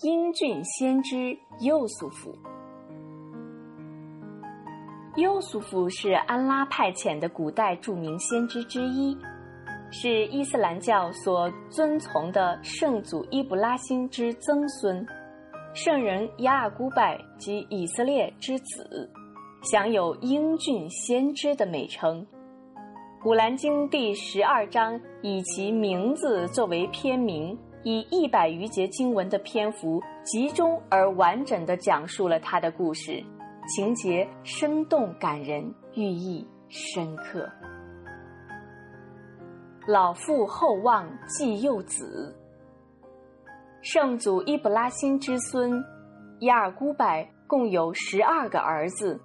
英俊先知幼苏夫。幼苏夫是安拉派遣的古代著名先知之一，是伊斯兰教所遵从的圣祖伊布拉辛之曾孙，圣人雅尔古拜及以色列之子，享有英俊先知的美称。古兰经第十二章以其名字作为篇名。以一百余节经文的篇幅，集中而完整地讲述了他的故事，情节生动感人，寓意深刻。老父厚望继幼子，圣祖伊布拉欣之孙亚尔古拜共有十二个儿子，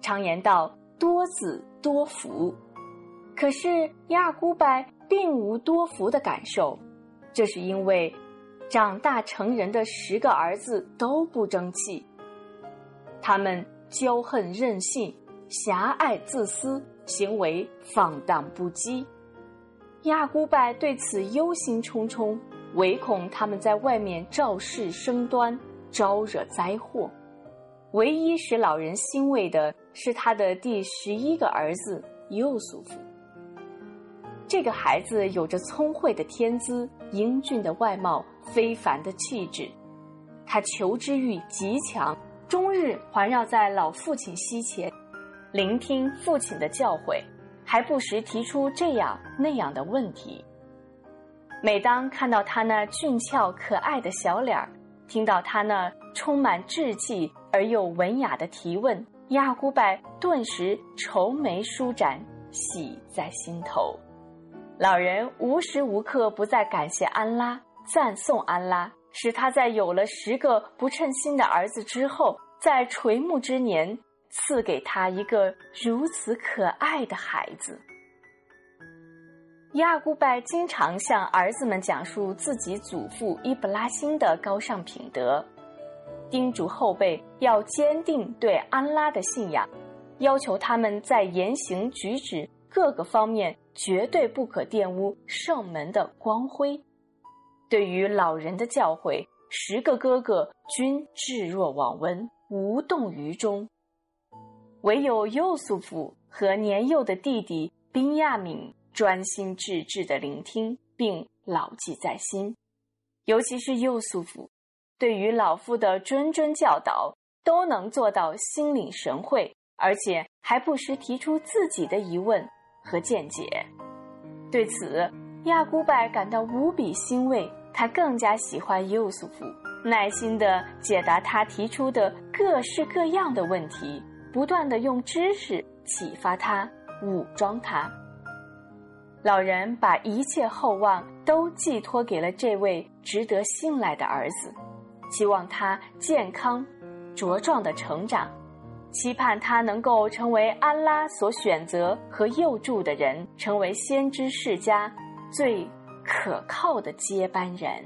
常言道多子多福。可是亚尔古拜并无多福的感受。这是因为，长大成人的十个儿子都不争气，他们骄横任性、狭隘自私，行为放荡不羁。亚古拜对此忧心忡忡，唯恐他们在外面肇事生端，招惹灾祸。唯一使老人欣慰的是他的第十一个儿子幼苏夫。这个孩子有着聪慧的天资、英俊的外貌、非凡的气质，他求知欲极强，终日环绕在老父亲膝前，聆听父亲的教诲，还不时提出这样那样的问题。每当看到他那俊俏可爱的小脸儿，听到他那充满稚气而又文雅的提问，亚古拜顿时愁眉舒展，喜在心头。老人无时无刻不在感谢安拉，赞颂安拉，使他在有了十个不称心的儿子之后，在垂暮之年赐给他一个如此可爱的孩子。亚古拜经常向儿子们讲述自己祖父伊布拉辛的高尚品德，叮嘱后辈要坚定对安拉的信仰，要求他们在言行举止各个方面。绝对不可玷污圣门的光辉。对于老人的教诲，十个哥哥均置若罔闻，无动于衷。唯有幼苏甫和年幼的弟弟宾亚敏专心致志地聆听，并牢记在心。尤其是幼苏甫，对于老夫的谆谆教导，都能做到心领神会，而且还不时提出自己的疑问。和见解，对此，亚古拜感到无比欣慰。他更加喜欢尤素夫，耐心地解答他提出的各式各样的问题，不断地用知识启发他、武装他。老人把一切厚望都寄托给了这位值得信赖的儿子，希望他健康、茁壮的成长。期盼他能够成为安拉所选择和佑助的人，成为先知世家最可靠的接班人。